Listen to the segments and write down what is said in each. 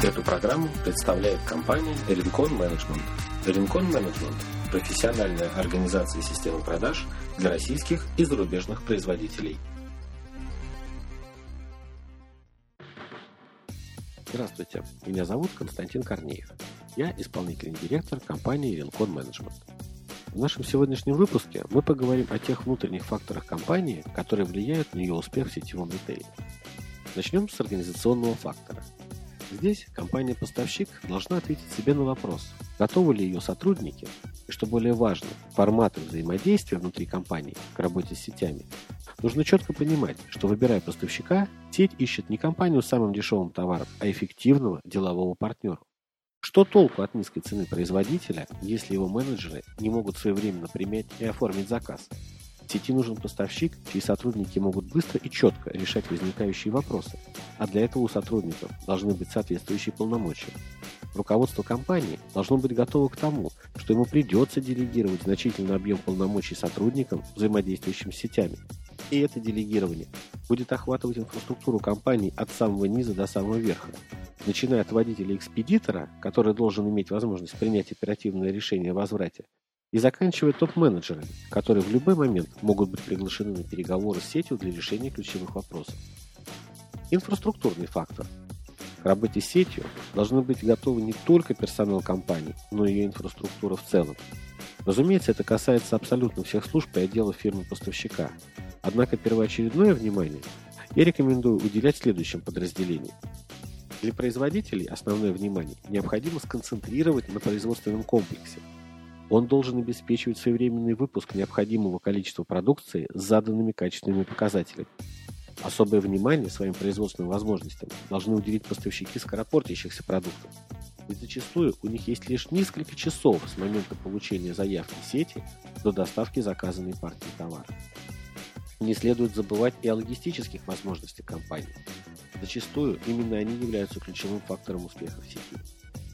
Эту программу представляет компания Rincon Management. Rincon Management – профессиональная организация системы продаж для российских и зарубежных производителей. Здравствуйте, меня зовут Константин Корнеев. Я исполнительный директор компании Rincon Management. В нашем сегодняшнем выпуске мы поговорим о тех внутренних факторах компании, которые влияют на ее успех в сетевом ритейле. Начнем с организационного фактора – Здесь компания-поставщик должна ответить себе на вопрос, готовы ли ее сотрудники, и что более важно, форматы взаимодействия внутри компании к работе с сетями. Нужно четко понимать, что выбирая поставщика, сеть ищет не компанию с самым дешевым товаром, а эффективного делового партнера. Что толку от низкой цены производителя, если его менеджеры не могут своевременно принять и оформить заказ? Сети нужен поставщик, чьи сотрудники могут быстро и четко решать возникающие вопросы, а для этого у сотрудников должны быть соответствующие полномочия. Руководство компании должно быть готово к тому, что ему придется делегировать значительный объем полномочий сотрудникам, взаимодействующим с сетями. И это делегирование будет охватывать инфраструктуру компании от самого низа до самого верха, начиная от водителя-экспедитора, который должен иметь возможность принять оперативное решение о возврате, и заканчивая топ-менеджерами, которые в любой момент могут быть приглашены на переговоры с сетью для решения ключевых вопросов. Инфраструктурный фактор. К работе с сетью должны быть готовы не только персонал компании, но и ее инфраструктура в целом. Разумеется, это касается абсолютно всех служб и отделов фирмы-поставщика. Однако первоочередное внимание я рекомендую уделять следующим подразделениям. Для производителей основное внимание необходимо сконцентрировать на производственном комплексе – он должен обеспечивать своевременный выпуск необходимого количества продукции с заданными качественными показателями. Особое внимание своим производственным возможностям должны уделить поставщики скоропортящихся продуктов. Ведь зачастую у них есть лишь несколько часов с момента получения заявки сети до доставки заказанной партии товара. Не следует забывать и о логистических возможностях компании. Зачастую именно они являются ключевым фактором успеха в сети.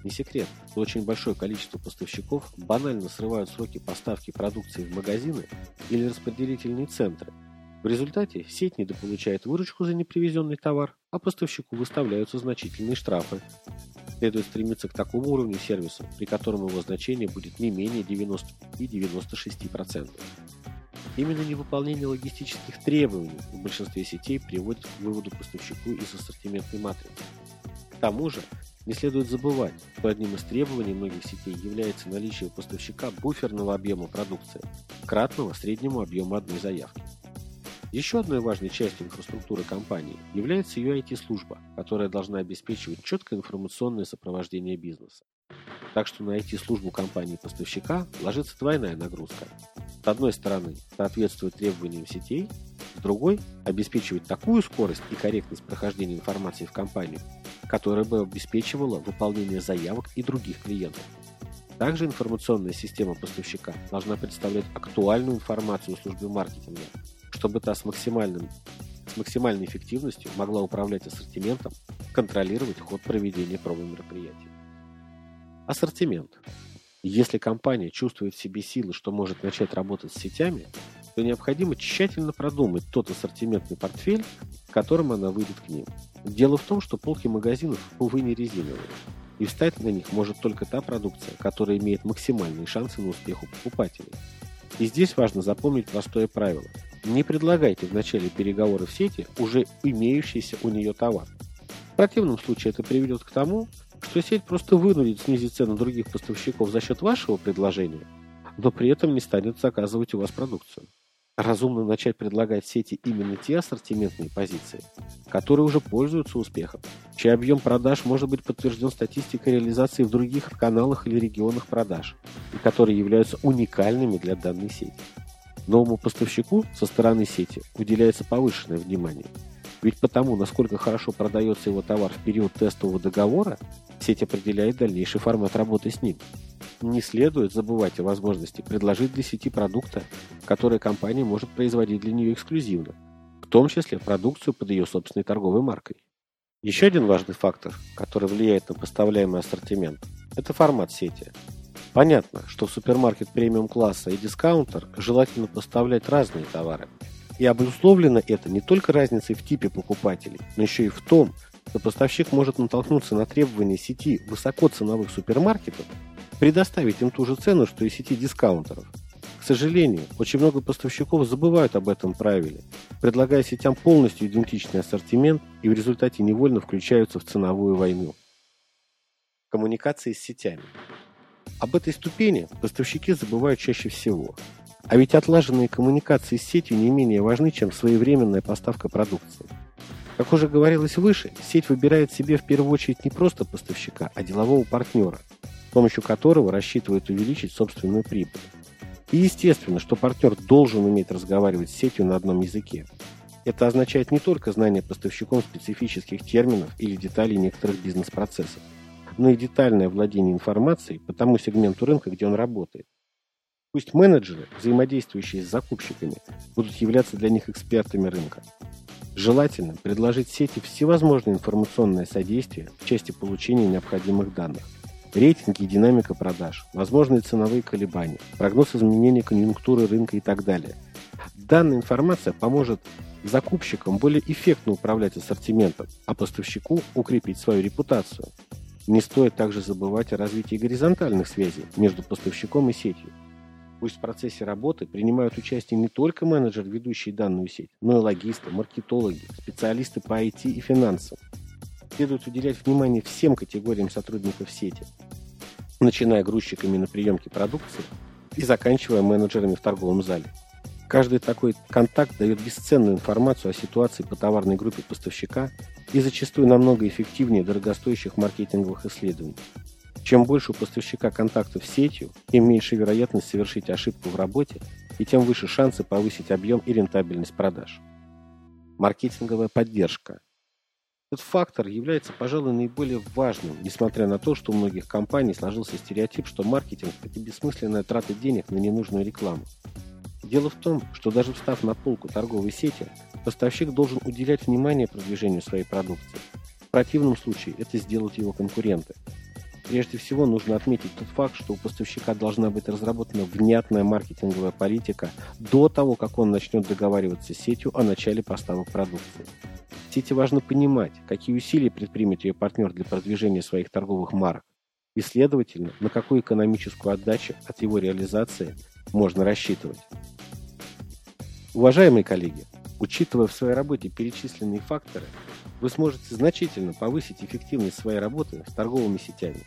Не секрет, что очень большое количество поставщиков банально срывают сроки поставки продукции в магазины или распределительные центры. В результате сеть недополучает выручку за непривезенный товар, а поставщику выставляются значительные штрафы. Следует стремиться к такому уровню сервиса, при котором его значение будет не менее 95-96%. Именно невыполнение логистических требований в большинстве сетей приводит к выводу поставщику из ассортиментной матрицы. К тому же, не следует забывать, что одним из требований многих сетей является наличие у поставщика буферного объема продукции, кратного среднему объему одной заявки. Еще одной важной частью инфраструктуры компании является ее IT-служба, которая должна обеспечивать четкое информационное сопровождение бизнеса. Так что на IT-службу компании-поставщика ложится двойная нагрузка. С одной стороны, соответствовать требованиям сетей, с другой – обеспечивать такую скорость и корректность прохождения информации в компанию, которая бы обеспечивала выполнение заявок и других клиентов. Также информационная система поставщика должна представлять актуальную информацию службе маркетинга, чтобы та с, максимальным, с максимальной эффективностью могла управлять ассортиментом, контролировать ход проведения промо-мероприятий. Ассортимент. Если компания чувствует в себе силы, что может начать работать с сетями, то необходимо тщательно продумать тот ассортиментный портфель, которым она выйдет к ним. Дело в том, что полки магазинов, увы, не резиновые, и встать на них может только та продукция, которая имеет максимальные шансы на успех у покупателей. И здесь важно запомнить простое правило. Не предлагайте в начале переговоров сети уже имеющийся у нее товар. В противном случае это приведет к тому, что сеть просто вынудит снизить цену других поставщиков за счет вашего предложения, но при этом не станет заказывать у вас продукцию разумно начать предлагать сети именно те ассортиментные позиции, которые уже пользуются успехом, чей объем продаж может быть подтвержден статистикой реализации в других каналах или регионах продаж, и которые являются уникальными для данной сети. Новому поставщику со стороны сети уделяется повышенное внимание, ведь потому, насколько хорошо продается его товар в период тестового договора, сеть определяет дальнейший формат работы с ним – не следует забывать о возможности предложить для сети продукта, который компания может производить для нее эксклюзивно, в том числе продукцию под ее собственной торговой маркой. Еще один важный фактор, который влияет на поставляемый ассортимент, это формат сети. Понятно, что в супермаркет премиум класса и дискаунтер желательно поставлять разные товары. И обусловлено это не только разницей в типе покупателей, но еще и в том, то поставщик может натолкнуться на требования сети высокоценовых супермаркетов предоставить им ту же цену, что и сети дискаунтеров. К сожалению, очень много поставщиков забывают об этом правиле, предлагая сетям полностью идентичный ассортимент и в результате невольно включаются в ценовую войну. Коммуникации с сетями. Об этой ступени поставщики забывают чаще всего. А ведь отлаженные коммуникации с сетью не менее важны, чем своевременная поставка продукции. Как уже говорилось выше, сеть выбирает себе в первую очередь не просто поставщика, а делового партнера, помощью которого рассчитывает увеличить собственную прибыль. И естественно, что партнер должен уметь разговаривать с сетью на одном языке. Это означает не только знание поставщиком специфических терминов или деталей некоторых бизнес-процессов, но и детальное владение информацией по тому сегменту рынка, где он работает. Пусть менеджеры, взаимодействующие с закупщиками, будут являться для них экспертами рынка. Желательно предложить сети всевозможное информационное содействие в части получения необходимых данных. Рейтинги и динамика продаж, возможные ценовые колебания, прогноз изменения конъюнктуры рынка и так далее. Данная информация поможет закупщикам более эффектно управлять ассортиментом, а поставщику укрепить свою репутацию. Не стоит также забывать о развитии горизонтальных связей между поставщиком и сетью. Пусть в процессе работы принимают участие не только менеджер, ведущий данную сеть, но и логисты, маркетологи, специалисты по IT и финансам. Следует уделять внимание всем категориям сотрудников сети, начиная грузчиками на приемке продукции и заканчивая менеджерами в торговом зале. Каждый такой контакт дает бесценную информацию о ситуации по товарной группе поставщика и зачастую намного эффективнее дорогостоящих маркетинговых исследований. Чем больше у поставщика контактов с сетью, тем меньше вероятность совершить ошибку в работе и тем выше шансы повысить объем и рентабельность продаж. Маркетинговая поддержка. Этот фактор является, пожалуй, наиболее важным, несмотря на то, что у многих компаний сложился стереотип, что маркетинг – это бессмысленная трата денег на ненужную рекламу. Дело в том, что даже встав на полку торговой сети, поставщик должен уделять внимание продвижению своей продукции. В противном случае это сделают его конкуренты – Прежде всего нужно отметить тот факт, что у поставщика должна быть разработана внятная маркетинговая политика до того, как он начнет договариваться с сетью о начале поставок продукции. Сети важно понимать, какие усилия предпримет ее партнер для продвижения своих торговых марок и, следовательно, на какую экономическую отдачу от его реализации можно рассчитывать. Уважаемые коллеги, учитывая в своей работе перечисленные факторы, вы сможете значительно повысить эффективность своей работы с торговыми сетями.